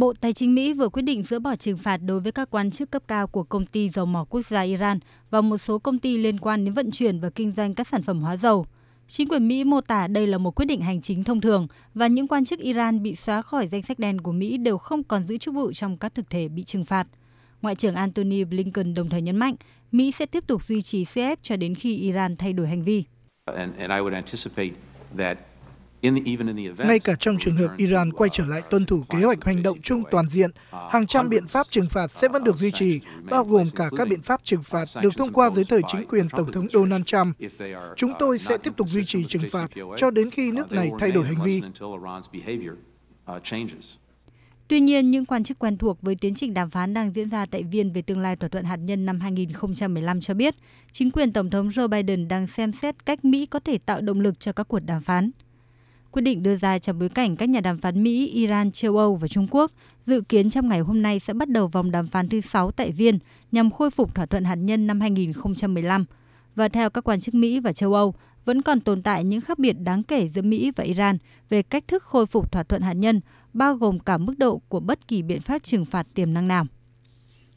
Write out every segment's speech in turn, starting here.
Bộ Tài chính Mỹ vừa quyết định dỡ bỏ trừng phạt đối với các quan chức cấp cao của công ty dầu mỏ quốc gia Iran và một số công ty liên quan đến vận chuyển và kinh doanh các sản phẩm hóa dầu. Chính quyền Mỹ mô tả đây là một quyết định hành chính thông thường và những quan chức Iran bị xóa khỏi danh sách đen của Mỹ đều không còn giữ chức vụ trong các thực thể bị trừng phạt. Ngoại trưởng Antony Blinken đồng thời nhấn mạnh, Mỹ sẽ tiếp tục duy trì CF cho đến khi Iran thay đổi hành vi. Ngay cả trong trường hợp Iran quay trở lại tuân thủ kế hoạch hành động chung toàn diện, hàng trăm biện pháp trừng phạt sẽ vẫn được duy trì, bao gồm cả các biện pháp trừng phạt được thông qua dưới thời chính quyền Tổng thống Donald Trump. Chúng tôi sẽ tiếp tục duy trì trừng phạt cho đến khi nước này thay đổi hành vi. Tuy nhiên, những quan chức quen thuộc với tiến trình đàm phán đang diễn ra tại Viên về tương lai thỏa thuận hạt nhân năm 2015 cho biết, chính quyền Tổng thống Joe Biden đang xem xét cách Mỹ có thể tạo động lực cho các cuộc đàm phán. Quyết định đưa ra trong bối cảnh các nhà đàm phán Mỹ, Iran, châu Âu và Trung Quốc dự kiến trong ngày hôm nay sẽ bắt đầu vòng đàm phán thứ 6 tại Viên nhằm khôi phục thỏa thuận hạt nhân năm 2015. Và theo các quan chức Mỹ và châu Âu, vẫn còn tồn tại những khác biệt đáng kể giữa Mỹ và Iran về cách thức khôi phục thỏa thuận hạt nhân, bao gồm cả mức độ của bất kỳ biện pháp trừng phạt tiềm năng nào.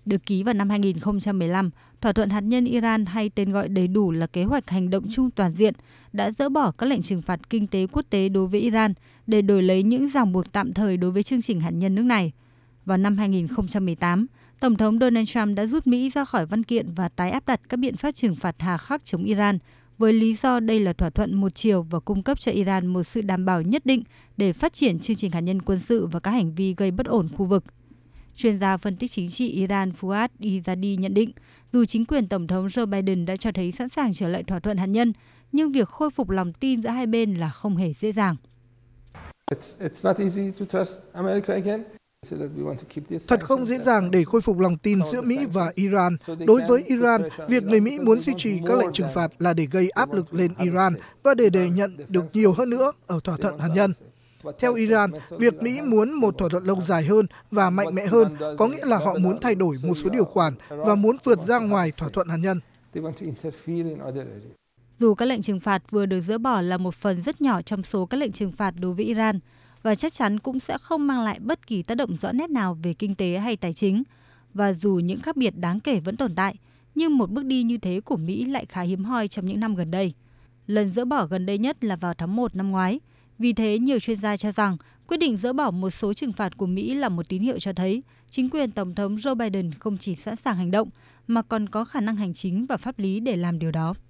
Được ký vào năm 2015, thỏa thuận hạt nhân Iran hay tên gọi đầy đủ là Kế hoạch Hành động chung toàn diện đã dỡ bỏ các lệnh trừng phạt kinh tế quốc tế đối với Iran để đổi lấy những ràng buộc tạm thời đối với chương trình hạt nhân nước này. Vào năm 2018, Tổng thống Donald Trump đã rút Mỹ ra khỏi văn kiện và tái áp đặt các biện pháp trừng phạt hà khắc chống Iran với lý do đây là thỏa thuận một chiều và cung cấp cho Iran một sự đảm bảo nhất định để phát triển chương trình hạt nhân quân sự và các hành vi gây bất ổn khu vực. Chuyên gia phân tích chính trị Iran Fuad Izadi nhận định, dù chính quyền Tổng thống Joe Biden đã cho thấy sẵn sàng trở lại thỏa thuận hạt nhân, nhưng việc khôi phục lòng tin giữa hai bên là không hề dễ dàng. Thật không dễ dàng để khôi phục lòng tin giữa Mỹ và Iran. Đối với Iran, việc người Mỹ muốn duy trì các lệnh trừng phạt là để gây áp lực lên Iran và để để nhận được nhiều hơn nữa ở thỏa thuận hạt nhân. Theo Iran, việc Mỹ muốn một thỏa thuận lâu dài hơn và mạnh mẽ hơn có nghĩa là họ muốn thay đổi một số điều khoản và muốn vượt ra ngoài thỏa thuận hạt nhân. Dù các lệnh trừng phạt vừa được dỡ bỏ là một phần rất nhỏ trong số các lệnh trừng phạt đối với Iran và chắc chắn cũng sẽ không mang lại bất kỳ tác động rõ nét nào về kinh tế hay tài chính. Và dù những khác biệt đáng kể vẫn tồn tại, nhưng một bước đi như thế của Mỹ lại khá hiếm hoi trong những năm gần đây. Lần dỡ bỏ gần đây nhất là vào tháng 1 năm ngoái – vì thế, nhiều chuyên gia cho rằng quyết định dỡ bỏ một số trừng phạt của Mỹ là một tín hiệu cho thấy chính quyền Tổng thống Joe Biden không chỉ sẵn sàng hành động mà còn có khả năng hành chính và pháp lý để làm điều đó.